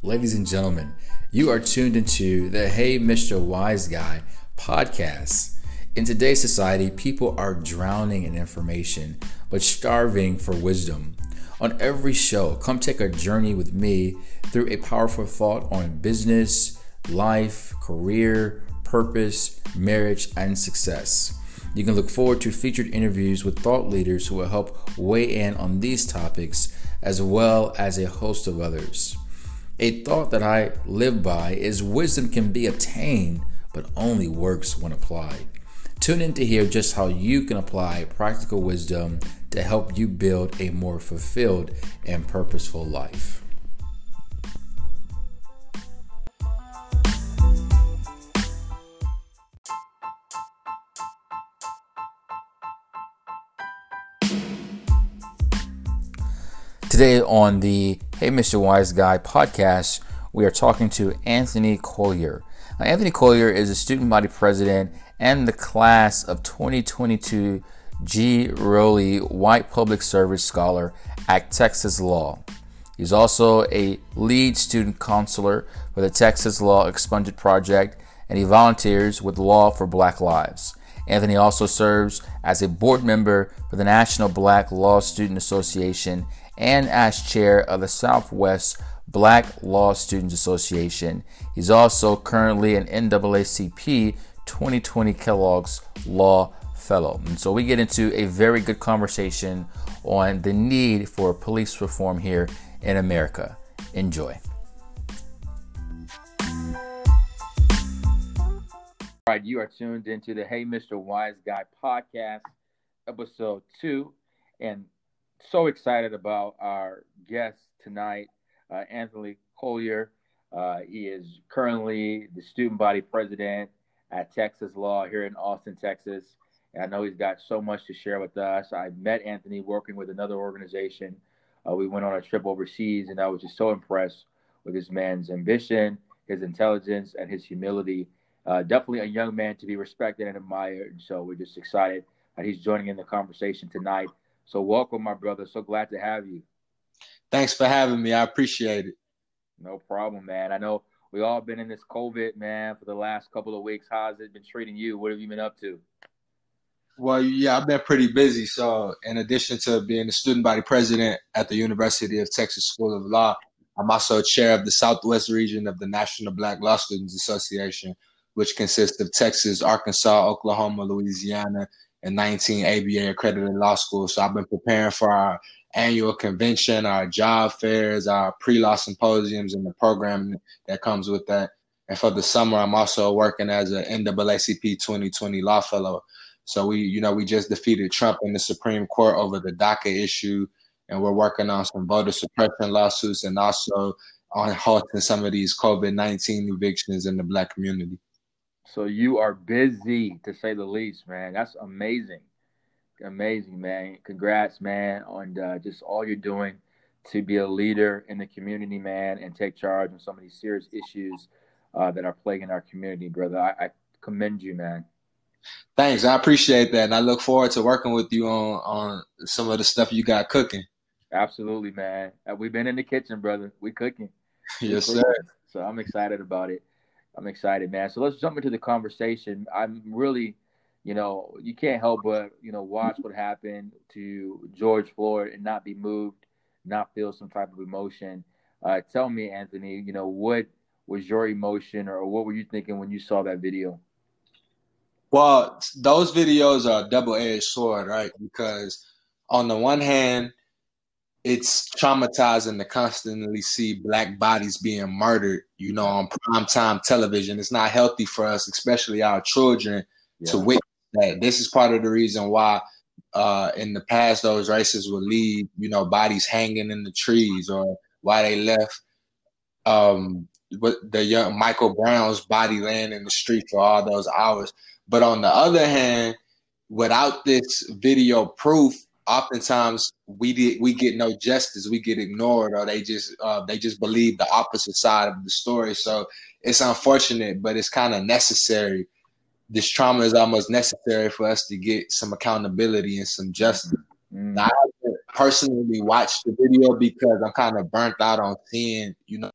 Ladies and gentlemen, you are tuned into the Hey Mr. Wise Guy podcast. In today's society, people are drowning in information but starving for wisdom. On every show, come take a journey with me through a powerful thought on business, life, career, purpose, marriage, and success. You can look forward to featured interviews with thought leaders who will help weigh in on these topics as well as a host of others. A thought that I live by is wisdom can be attained, but only works when applied. Tune in to hear just how you can apply practical wisdom to help you build a more fulfilled and purposeful life. Today on the Hey Mr. Wise Guy podcast, we are talking to Anthony Collier. Now, Anthony Collier is a student body president and the class of 2022 G. Rollie White Public Service Scholar at Texas Law. He's also a lead student counselor for the Texas Law Expunged Project and he volunteers with Law for Black Lives. Anthony also serves as a board member for the National Black Law Student Association and as chair of the Southwest Black Law Students Association. He's also currently an NAACP 2020 Kellogg's Law Fellow. And so we get into a very good conversation on the need for police reform here in America. Enjoy. All right, you are tuned into the Hey Mr. Wise Guy podcast, episode two. And so excited about our guest tonight, uh, Anthony Collier. Uh, he is currently the student body president at Texas Law here in Austin, Texas. And I know he's got so much to share with us. I met Anthony working with another organization. Uh, we went on a trip overseas, and I was just so impressed with this man's ambition, his intelligence, and his humility. Uh, definitely a young man to be respected and admired. So we're just excited that he's joining in the conversation tonight. So welcome, my brother. So glad to have you. Thanks for having me. I appreciate it. No problem, man. I know we all been in this COVID, man, for the last couple of weeks. How's it been treating you? What have you been up to? Well, yeah, I've been pretty busy. So, in addition to being the student body president at the University of Texas School of Law, I'm also chair of the Southwest region of the National Black Law Students Association, which consists of Texas, Arkansas, Oklahoma, Louisiana, and 19 ABA accredited law schools. So I've been preparing for our annual convention, our job fairs, our pre-law symposiums, and the program that comes with that. And for the summer, I'm also working as an NAACP 2020 law fellow. So we, you know, we just defeated Trump in the Supreme Court over the DACA issue, and we're working on some voter suppression lawsuits and also on halting some of these COVID-19 evictions in the Black community. So you are busy to say the least, man. That's amazing. Amazing, man. Congrats, man, on uh, just all you're doing to be a leader in the community, man, and take charge on some of these serious issues uh, that are plaguing our community, brother. I, I, commend you, man. Thanks. I appreciate that. And I look forward to working with you on, on some of the stuff you got cooking. Absolutely, man. Uh, we've been in the kitchen, brother. We cooking. yes, sir. So I'm excited about it. I'm excited, man. So let's jump into the conversation. I'm really, you know, you can't help but, you know, watch what happened to George Floyd and not be moved, not feel some type of emotion. Uh, tell me, Anthony, you know, what was your emotion or what were you thinking when you saw that video? Well, those videos are double edged sword, right? Because on the one hand, it's traumatizing to constantly see black bodies being murdered, you know, on prime time television. It's not healthy for us, especially our children, yeah. to witness that. This is part of the reason why uh, in the past those races would leave, you know, bodies hanging in the trees or why they left um, the young Michael Brown's body laying in the street for all those hours. But on the other hand, without this video proof, oftentimes we did we get no justice we get ignored or they just uh, they just believe the opposite side of the story so it's unfortunate but it's kind of necessary this trauma is almost necessary for us to get some accountability and some justice mm. i personally watched the video because i'm kind of burnt out on seeing you know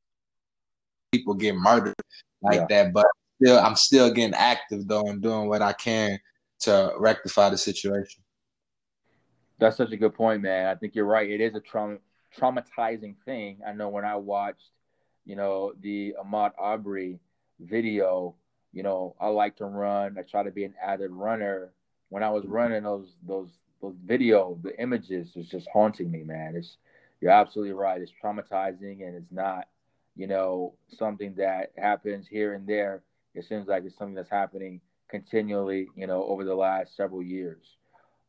people get murdered like yeah. that. But still, I'm still getting active though and doing what I can to rectify the situation. That's such a good point, man. I think you're right. It is a trauma traumatizing thing. I know when I watched, you know, the Ahmaud Arbery video, you know, I like to run. I try to be an avid runner. When I was running those those those video, the images is just haunting me, man. It's you're absolutely right. It's traumatizing and it's not, you know, something that happens here and there. It seems like it's something that's happening continually, you know, over the last several years.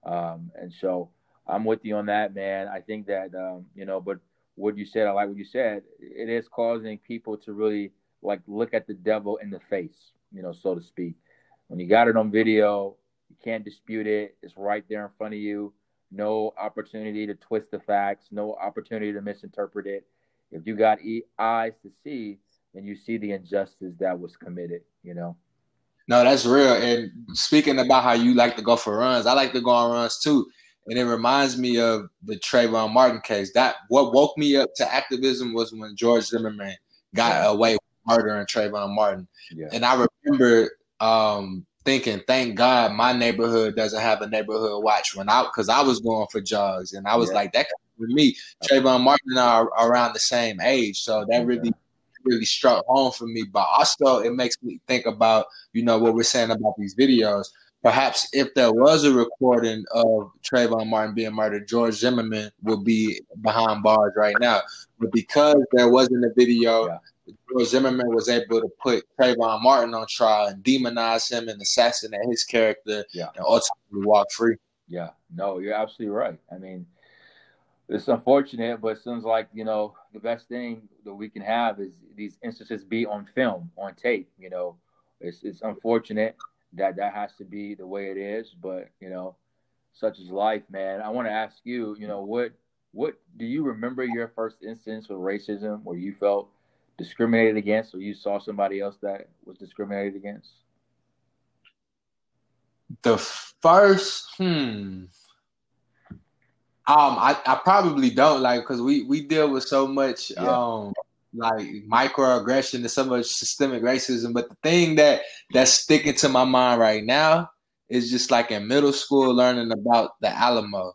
Um, and so I'm with you on that, man. I think that, um, you know, but what you said, I like what you said. It is causing people to really like look at the devil in the face, you know, so to speak. When you got it on video, you can't dispute it. It's right there in front of you. No opportunity to twist the facts. No opportunity to misinterpret it. If you got eyes to see, then you see the injustice that was committed. You know. No, that's real. And speaking about how you like to go for runs, I like to go on runs too. And it reminds me of the Trayvon Martin case. That what woke me up to activism was when George Zimmerman got away with murdering Trayvon Martin. Yeah. And I remember um, thinking, thank God my neighborhood doesn't have a neighborhood watch when I because I was going for jogs and I was yeah. like that with me. Trayvon Martin and I are around the same age, so that really really struck home for me. But also, it makes me think about you know what we're saying about these videos. Perhaps if there was a recording of Trayvon Martin being murdered, George Zimmerman would be behind bars right now. But because there wasn't a video, yeah. George Zimmerman was able to put Trayvon Martin on trial and demonize him and assassinate his character yeah. and ultimately walk free. Yeah, no, you're absolutely right. I mean, it's unfortunate, but it seems like you know the best thing that we can have is these instances be on film, on tape. You know, it's it's unfortunate that that has to be the way it is, but you know, such is life, man. I want to ask you, you know, what what do you remember your first instance of racism where you felt discriminated against, or you saw somebody else that was discriminated against? The first, hmm. Um, I, I probably don't like because we we deal with so much yeah. um like microaggression and so much systemic racism. But the thing that that's sticking to my mind right now is just like in middle school learning about the Alamo.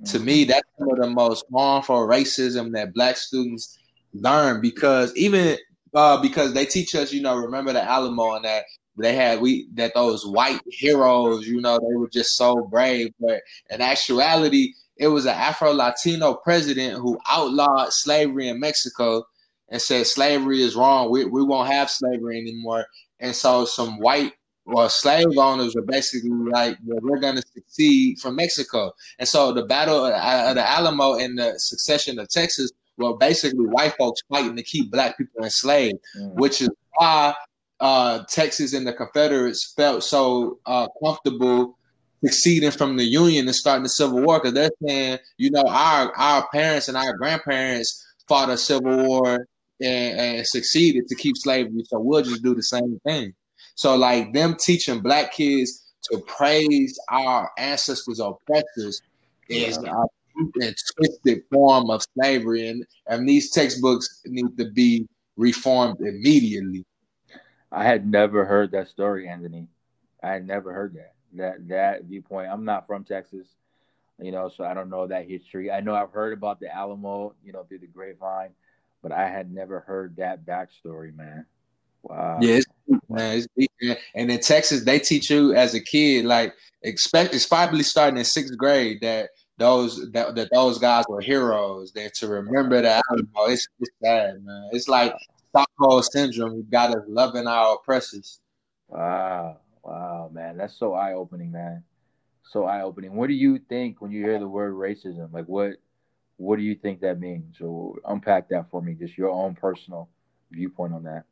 Mm-hmm. To me, mm-hmm. that's one of the most harmful racism that black students learn because even uh, because they teach us, you know, remember the Alamo and that they had we that those white heroes, you know, they were just so brave. But in actuality, it was an Afro Latino president who outlawed slavery in Mexico and said slavery is wrong. We, we won't have slavery anymore. And so some white or slave owners were basically like, well, we're going to succeed from Mexico. And so the battle of the Alamo and the succession of Texas were basically white folks fighting to keep black people enslaved, mm. which is why uh, Texas and the Confederates felt so uh, comfortable succeeding from the Union and starting the Civil War because they're saying, you know, our our parents and our grandparents fought a Civil War and, and succeeded to keep slavery, so we'll just do the same thing. So, like them teaching black kids to praise our ancestors' oppressors is yeah. a twisted form of slavery, and, and these textbooks need to be reformed immediately. I had never heard that story, Anthony. I had never heard that that that viewpoint. I'm not from Texas, you know, so I don't know that history. I know I've heard about the Alamo, you know, through the grapevine, but I had never heard that backstory, man. Wow. Yeah, it's, man, and in Texas, they teach you as a kid, like expect it's probably starting in sixth grade that those that, that those guys were heroes. That to remember that Alamo, it's, it's sad, man. It's like Stockholm syndrome. We got us loving our oppressors. Wow. Wow, man, that's so eye opening, man. So eye opening. What do you think when you hear the word racism? Like, what what do you think that means? So unpack that for me, just your own personal viewpoint on that.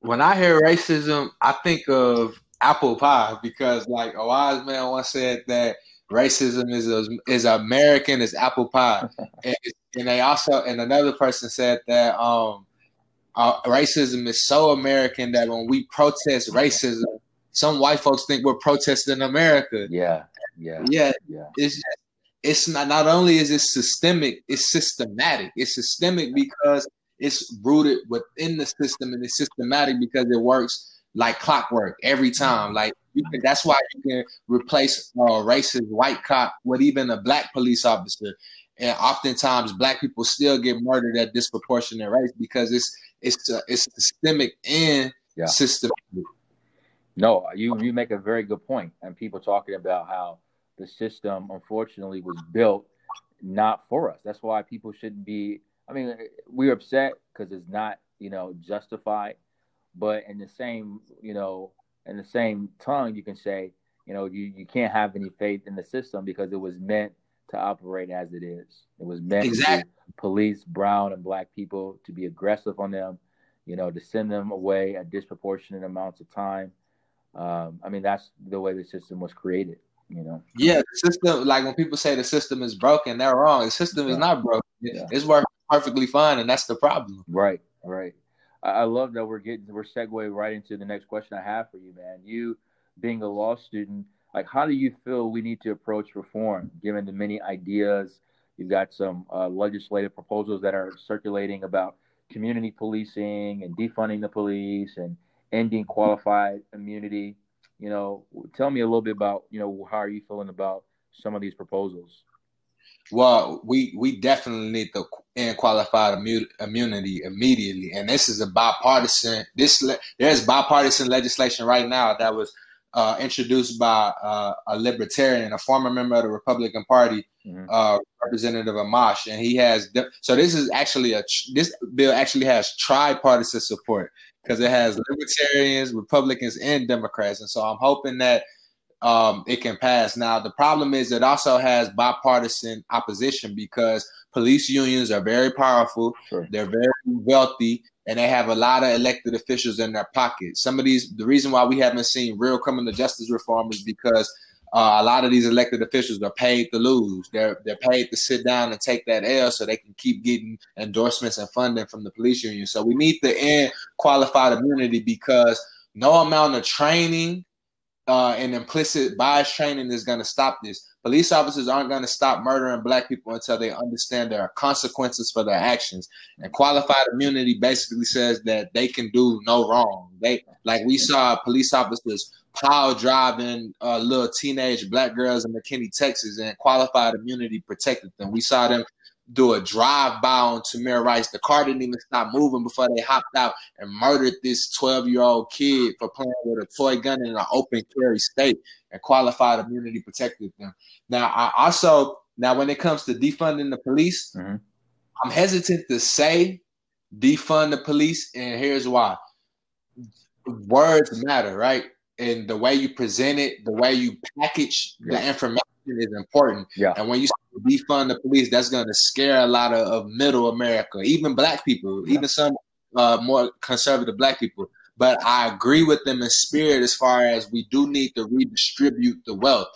When I hear racism, I think of apple pie because, like a wise man once said that racism is as, is American as apple pie, and, and they also and another person said that um uh, racism is so American that when we protest racism, some white folks think we're protesting America. Yeah, yeah, yeah. yeah. It's it's not. Not only is it systemic, it's systematic. It's systemic because it's rooted within the system and it's systematic because it works like clockwork every time. Like can, that's why you can replace a racist white cop with even a black police officer. And oftentimes, black people still get murdered at disproportionate rates because it's it's uh, it's systemic and yeah. systematic. No, you you make a very good point, and people talking about how the system, unfortunately, was built not for us. That's why people shouldn't be. I mean, we're upset because it's not, you know, justified. But in the same, you know, in the same tongue, you can say, you know, you, you can't have any faith in the system because it was meant to operate as it is. It was meant exactly. to police brown and black people to be aggressive on them, you know, to send them away at disproportionate amounts of time. Um, I mean, that's the way the system was created. You know. Yeah, the system. Like when people say the system is broken, they're wrong. The system is not broken. Yeah. It's working perfectly fine, and that's the problem. Right. Right. I love that we're getting we're segue right into the next question I have for you, man. You being a law student, like how do you feel we need to approach reform given the many ideas? You've got some uh, legislative proposals that are circulating about community policing and defunding the police and ending qualified immunity. You know, tell me a little bit about you know how are you feeling about some of these proposals? Well, we we definitely need to end qualified immunity immediately, and this is a bipartisan. This there's bipartisan legislation right now that was uh, introduced by uh, a libertarian, a former member of the Republican Party, mm-hmm. uh, Representative Amash, and he has. So this is actually a this bill actually has tripartisan support because it has libertarians, Republicans, and Democrats, and so I'm hoping that um, it can pass. Now, the problem is it also has bipartisan opposition because police unions are very powerful, sure. they're very wealthy, and they have a lot of elected officials in their pockets. Some of these, the reason why we haven't seen real criminal justice reform is because uh, a lot of these elected officials are paid to lose. They're they're paid to sit down and take that L so they can keep getting endorsements and funding from the police union. So we need to end qualified immunity because no amount of training uh, and implicit bias training is going to stop this. Police officers aren't going to stop murdering black people until they understand there are consequences for their actions. And qualified immunity basically says that they can do no wrong. They like we saw police officers pile driving uh, little teenage black girls in McKinney, Texas, and qualified immunity protected them. We saw them do a drive by on Tamir Rice. The car didn't even stop moving before they hopped out and murdered this 12 year old kid for playing with a toy gun in an open carry state and qualified immunity protected them. Now, I also, now when it comes to defunding the police, mm-hmm. I'm hesitant to say defund the police, and here's why. Words matter, right? And the way you present it, the way you package yeah. the information is important. Yeah. And when you defund the police, that's going to scare a lot of, of, middle America, even black people, yeah. even some uh, more conservative black people. But I agree with them in spirit as far as we do need to redistribute the wealth.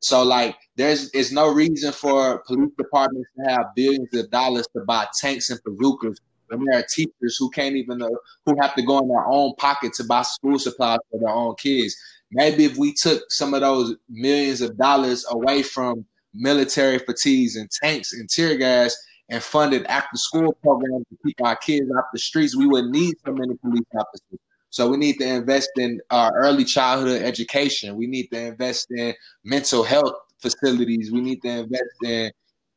So like there's is no reason for police departments to have billions of dollars to buy tanks and bazookas when there are teachers who can't even uh, who have to go in their own pocket to buy school supplies for their own kids. Maybe if we took some of those millions of dollars away from military fatigues and tanks and tear gas and funded after school programs to keep our kids off the streets, we wouldn't need so many police officers. So we need to invest in our early childhood education. We need to invest in mental health facilities. We need to invest in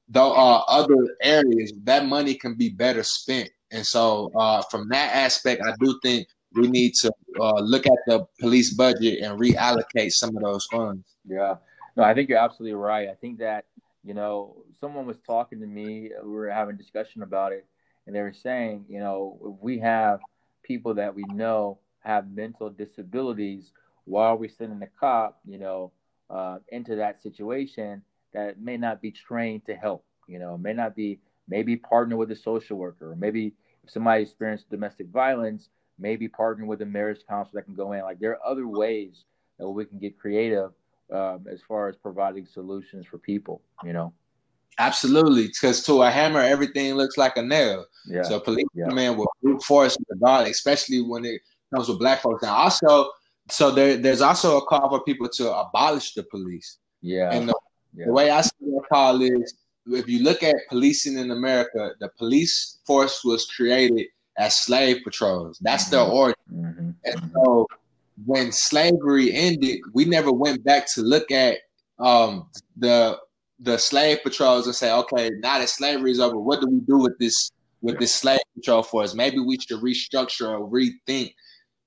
the uh, other areas. That money can be better spent. And so, uh, from that aspect, I do think we need to uh, look at the police budget and reallocate some of those funds. Yeah, no, I think you're absolutely right. I think that you know someone was talking to me. We were having a discussion about it, and they were saying, you know, we have people that we know have mental disabilities, while we're sending a cop, you know, uh, into that situation that may not be trained to help. You know, may not be maybe partner with a social worker, or maybe if somebody experienced domestic violence, maybe partner with a marriage counselor that can go in. Like there are other ways that we can get creative um, as far as providing solutions for people. You know. Absolutely, because to a hammer, everything looks like a nail. Yeah. So police yeah. man will brute force the dog, especially when it comes with black folks. And also, so there, there's also a call for people to abolish the police. Yeah. And the, yeah. the way I see the call is, if you look at policing in America, the police force was created as slave patrols. That's their mm-hmm. origin. Mm-hmm. And so when slavery ended, we never went back to look at um, the the slave patrols and say, okay, now that slavery is over, what do we do with this with this slave patrol force? Maybe we should restructure or rethink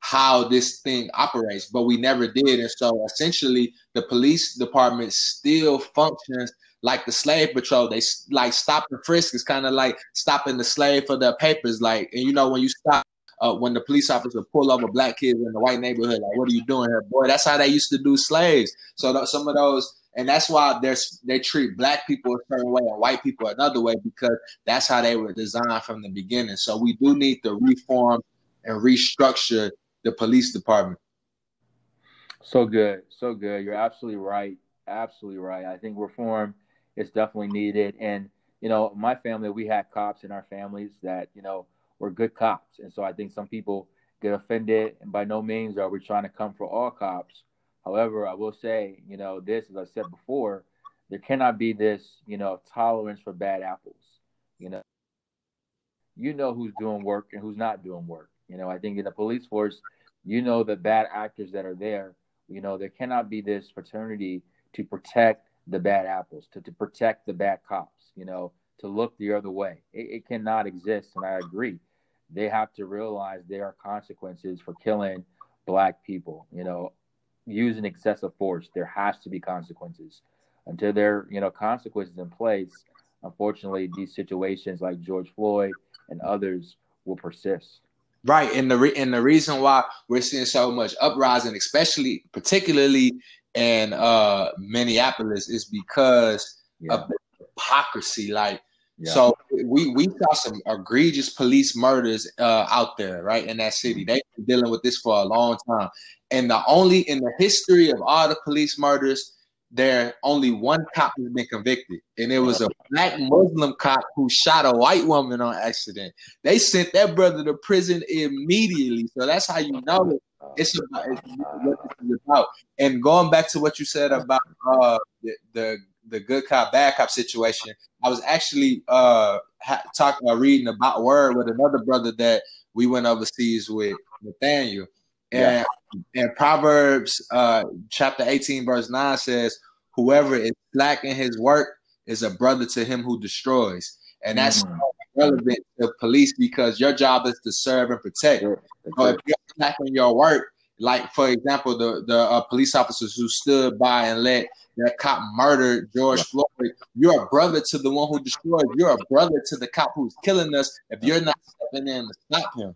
how this thing operates, but we never did. And so essentially the police department still functions like the slave patrol. They like stop and frisk is kind of like stopping the slave for their papers. Like, and you know, when you stop uh, when the police officer pull over black kids in the white neighborhood, like, what are you doing here, boy? That's how they used to do slaves. So th- some of those, and that's why there's they treat black people a certain way and white people another way because that's how they were designed from the beginning. So we do need to reform and restructure the police department. So good, so good. You're absolutely right. Absolutely right. I think reform is definitely needed. And you know, my family, we had cops in our families that you know were good cops, and so I think some people get offended. And by no means are we trying to come for all cops. However, I will say, you know, this as I said before, there cannot be this, you know, tolerance for bad apples. You know, you know who's doing work and who's not doing work. You know, I think in the police force, you know the bad actors that are there. You know, there cannot be this fraternity to protect the bad apples, to, to protect the bad cops, you know, to look the other way. It, it cannot exist. And I agree. They have to realize there are consequences for killing black people, you know, using excessive force. There has to be consequences. Until there, you know, consequences in place, unfortunately, these situations like George Floyd and others will persist. Right, and the re- and the reason why we're seeing so much uprising, especially particularly in uh, Minneapolis, is because yeah. of hypocrisy. Like, yeah. so we we saw some egregious police murders uh, out there, right in that city. They've been dealing with this for a long time, and the only in the history of all the police murders there only one cop has been convicted, and it was a black Muslim cop who shot a white woman on accident. They sent that brother to prison immediately. So that's how you know it's about, it's what this is about. And going back to what you said about uh, the, the, the good cop bad cop situation, I was actually uh ha- talking uh, reading about word with another brother that we went overseas with Nathaniel. And, yeah. and Proverbs uh, chapter 18, verse 9 says, Whoever is slack in his work is a brother to him who destroys. And that's mm. relevant to police because your job is to serve and protect. Sure. So if you're slack in your work, like for example, the the uh, police officers who stood by and let that cop murder George. Floyd, you're a brother to the one who destroyed. You're a brother to the cop who's killing us. If you're not stepping in to stop him,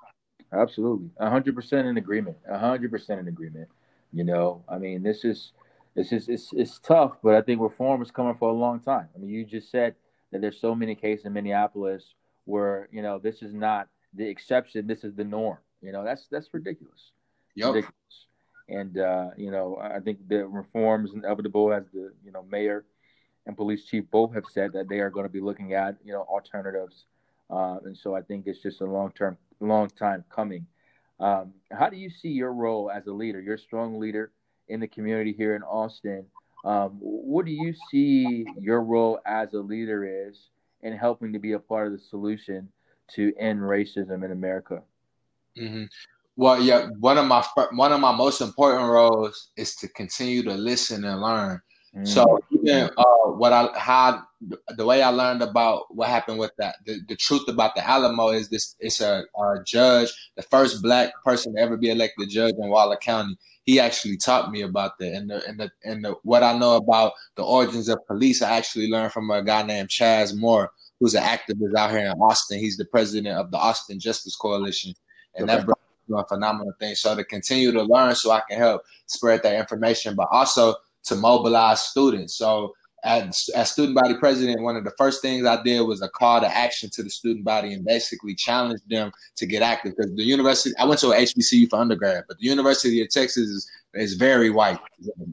Absolutely, hundred percent in agreement. hundred percent in agreement. You know, I mean, this is it's just it's it's tough, but I think reform is coming for a long time. I mean, you just said that there's so many cases in Minneapolis where you know this is not the exception, this is the norm. You know, that's that's ridiculous. Yep. Ridiculous. And uh, you know, I think the reform is inevitable, as the you know mayor and police chief both have said that they are going to be looking at you know alternatives. Uh, and so I think it's just a long term long time coming. Um, how do you see your role as a leader? You're a strong leader in the community here in Austin. Um, what do you see your role as a leader is in helping to be a part of the solution to end racism in America? Mm-hmm. Well, yeah, one of my one of my most important roles is to continue to listen and learn. Mm-hmm. So even uh, what I how the way I learned about what happened with that the, the truth about the Alamo is this it's a, a, judge the first black person to ever be elected judge in Waller County he actually taught me about that and the and the and the, what I know about the origins of police I actually learned from a guy named Chas Moore who's an activist out here in Austin he's the president of the Austin Justice Coalition and okay. that doing phenomenal things so to continue to learn so I can help spread that information but also to mobilize students. So as, as student body president, one of the first things I did was a call to action to the student body and basically challenge them to get active. Because the university, I went to a HBCU for undergrad, but the University of Texas is, is very white,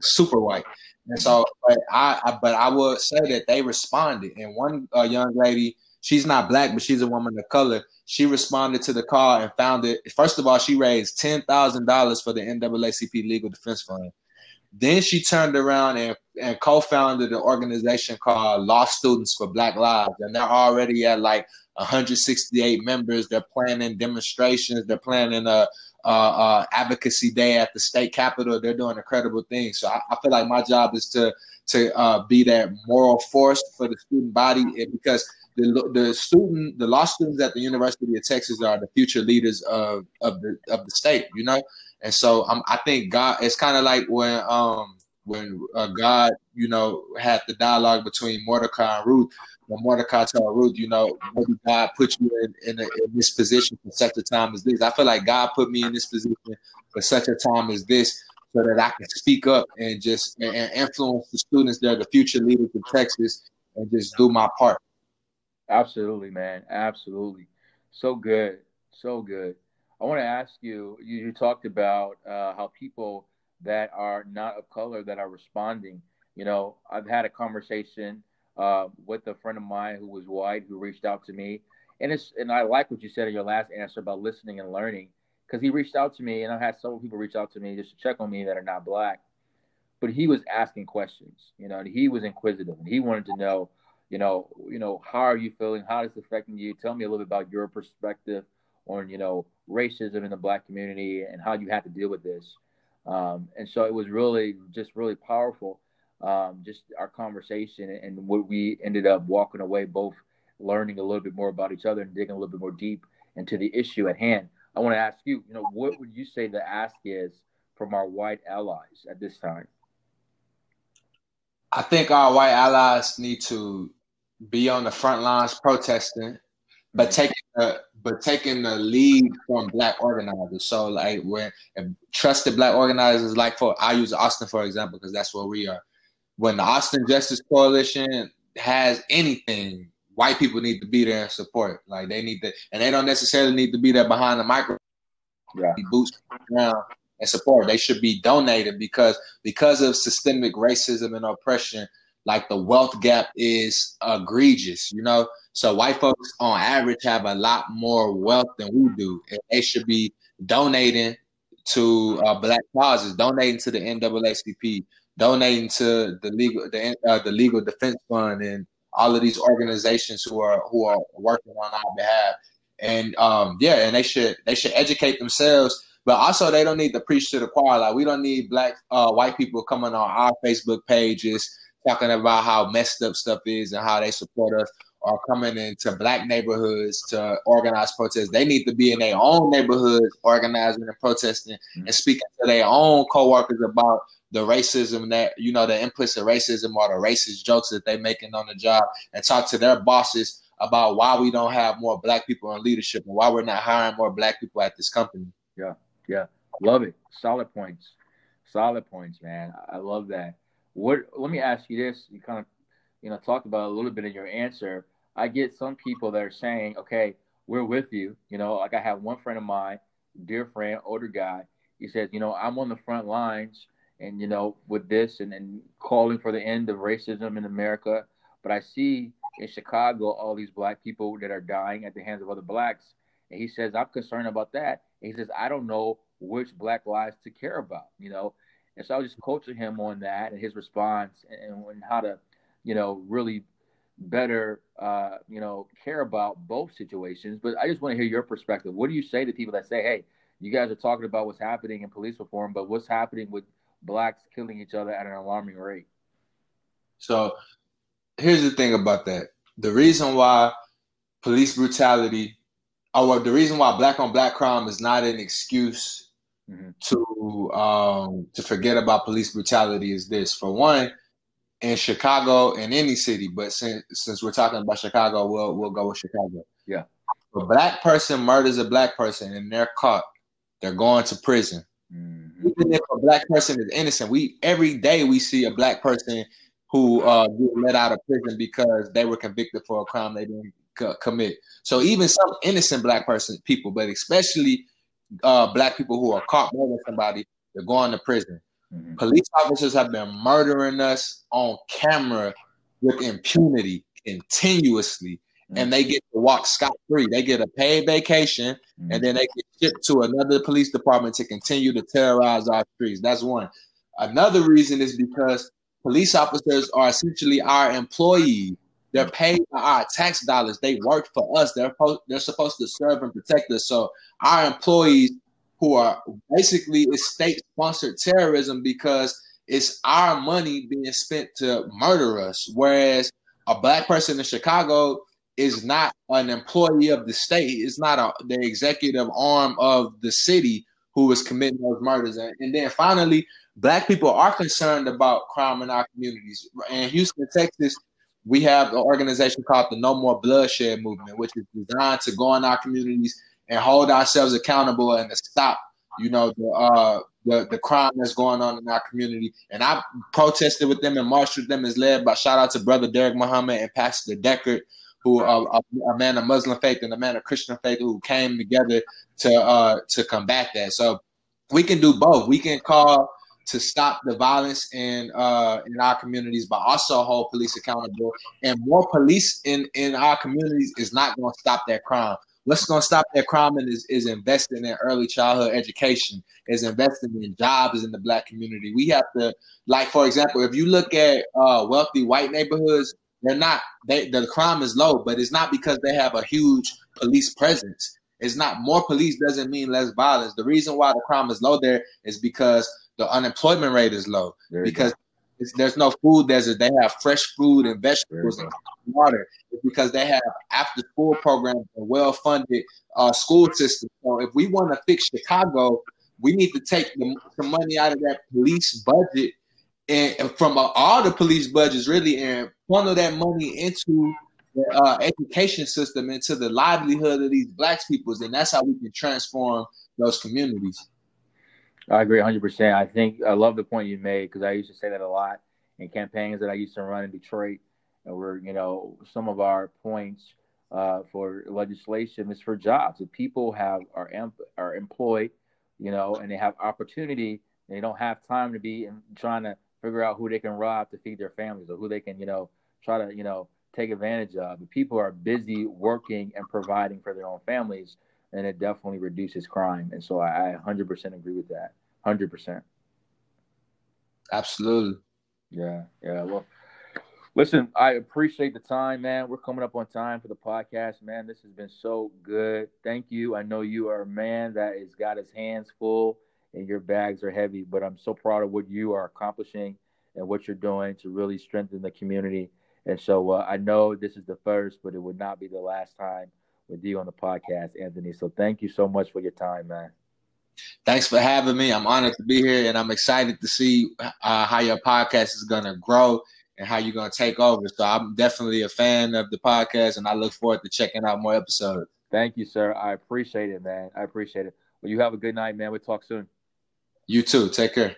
super white. And so, but I, I but I would say that they responded. And one uh, young lady, she's not black, but she's a woman of color. She responded to the call and found it. First of all, she raised ten thousand dollars for the NAACP Legal Defense Fund. Then she turned around and, and co-founded an organization called Law Students for Black Lives, and they're already at like 168 members. They're planning demonstrations. They're planning a, a, a advocacy day at the state capitol. They're doing incredible things. So I, I feel like my job is to to uh, be that moral force for the student body because the, the student, the law students at the University of Texas are the future leaders of, of the of the state, you know. And so um, I think God, it's kind of like when um when uh, God, you know, had the dialogue between Mordecai and Ruth. When Mordecai told Ruth, you know, maybe God put you in in, a, in this position for such a time as this. I feel like God put me in this position for such a time as this so that I can speak up and just and influence the students that are the future leaders of Texas and just do my part. Absolutely, man. Absolutely. So good. So good. I want to ask you, you, you talked about uh, how people that are not of color that are responding. You know, I've had a conversation uh, with a friend of mine who was white who reached out to me. And it's and I like what you said in your last answer about listening and learning because he reached out to me and I've had several people reach out to me just to check on me that are not black. But he was asking questions, you know, and he was inquisitive and he wanted to know you know, you know, how are you feeling? How is it affecting you? Tell me a little bit about your perspective on, you know, racism in the black community and how you had to deal with this. Um, and so it was really just really powerful. Um, just our conversation and what we ended up walking away both learning a little bit more about each other and digging a little bit more deep into the issue at hand. I want to ask you, you know, what would you say the ask is from our white allies at this time? I think our white allies need to be on the front lines protesting, but taking the but taking the lead from black organizers. So like when trusted black organizers, like for I use Austin for example because that's where we are. When the Austin Justice Coalition has anything, white people need to be there and support. Like they need to, and they don't necessarily need to be there behind the microphone. Yeah. Boots down and support. They should be donated because because of systemic racism and oppression like the wealth gap is egregious, you know. So white folks on average have a lot more wealth than we do, and they should be donating to uh, black causes, donating to the NAACP, donating to the legal the, uh, the legal defense fund, and all of these organizations who are who are working on our behalf. And um, yeah, and they should they should educate themselves but also they don't need to preach to the choir. Like we don't need black uh, white people coming on our Facebook pages talking about how messed up stuff is and how they support us are coming into black neighborhoods to organize protests. They need to be in their own neighborhoods organizing and protesting mm-hmm. and speaking to their own coworkers about the racism that you know the implicit racism or the racist jokes that they're making on the job and talk to their bosses about why we don't have more black people in leadership and why we're not hiring more black people at this company. Yeah, yeah. Love it. Solid points. Solid points, man. I love that. What? Let me ask you this. You kind of, you know, talked about a little bit in your answer. I get some people that are saying, "Okay, we're with you." You know, like I have one friend of mine, dear friend, older guy. He says, "You know, I'm on the front lines, and you know, with this and and calling for the end of racism in America." But I see in Chicago all these black people that are dying at the hands of other blacks, and he says, "I'm concerned about that." And he says, "I don't know which black lives to care about." You know, and so I was just coaching him on that and his response and, and how to, you know, really better, uh, you know, care about both situations. But I just want to hear your perspective. What do you say to people that say, hey, you guys are talking about what's happening in police reform, but what's happening with blacks killing each other at an alarming rate? So here's the thing about that. The reason why police brutality, or the reason why black on black crime is not an excuse mm-hmm. to um, to forget about police brutality is this. For one, in Chicago in any city, but since since we're talking about Chicago, we'll we'll go with Chicago. Yeah. A black person murders a black person and they're caught, they're going to prison. Mm-hmm. Even if a black person is innocent, we every day we see a black person who uh, get let out of prison because they were convicted for a crime they didn't c- commit. So even some innocent black person people, but especially uh, black people who are caught murdering somebody, they're going to prison. Mm-hmm. Police officers have been murdering us on camera with impunity continuously, mm-hmm. and they get to walk scot free. They get a paid vacation, mm-hmm. and then they get shipped to another police department to continue to terrorize our streets. That's one. Another reason is because police officers are essentially our employees. They're paid by our tax dollars. They work for us. They're they're supposed to serve and protect us. So our employees, who are basically state sponsored terrorism because it's our money being spent to murder us. Whereas a black person in Chicago is not an employee of the state. It's not a, the executive arm of the city who is committing those murders. And, and then finally, black people are concerned about crime in our communities. In Houston, Texas, we have an organization called the No More Bloodshed Movement, which is designed to go in our communities and hold ourselves accountable and to stop, you know, the uh, the, the crime that's going on in our community. And I protested with them and marched with them as led by shout out to Brother Deric Muhammad and Pastor Deckard, who are a, a, man of Muslim faith and a man of Christian faith who came together to uh, to combat that. So we can do both. We can call to stop the violence in uh, in our communities, but also hold police accountable. And more police in in our communities is not going to stop that crime. What's going to stop that crime is, is investing in early childhood education, is investing in jobs in the black community. We have to, like for example, if you look at uh, wealthy white neighborhoods, they're not they the crime is low, but it's not because they have a huge police presence. It's not more police doesn't mean less violence. The reason why the crime is low there is because the unemployment rate is low. Because there's no food desert. They have fresh food and vegetables and water. It's because they have after school programs and well funded uh, school system. So if we want to fix Chicago, we need to take the, the money out of that police budget and from uh, all the police budgets really and funnel that money into the uh, education system into the livelihood of these black peoples and that's how we can transform those communities i agree 100% i think i love the point you made because i used to say that a lot in campaigns that i used to run in detroit and we're you know some of our points uh, for legislation is for jobs if people have are, are employed you know and they have opportunity they don't have time to be in, trying to figure out who they can rob to feed their families or who they can, you know, try to, you know, take advantage of. But people are busy working and providing for their own families, and it definitely reduces crime. And so I, I 100% agree with that. 100%. Absolutely. Yeah. Yeah. Well, listen, I appreciate the time, man. We're coming up on time for the podcast, man. This has been so good. Thank you. I know you are a man that has got his hands full and your bags are heavy. But I'm so proud of what you are accomplishing and what you're doing to really strengthen the community. And so uh, I know this is the first, but it would not be the last time with you on the podcast, Anthony. So thank you so much for your time, man. Thanks for having me. I'm honored to be here, and I'm excited to see uh, how your podcast is going to grow and how you're going to take over. So I'm definitely a fan of the podcast, and I look forward to checking out more episodes. Thank you, sir. I appreciate it, man. I appreciate it. Well, you have a good night, man. We'll talk soon. You too. Take care.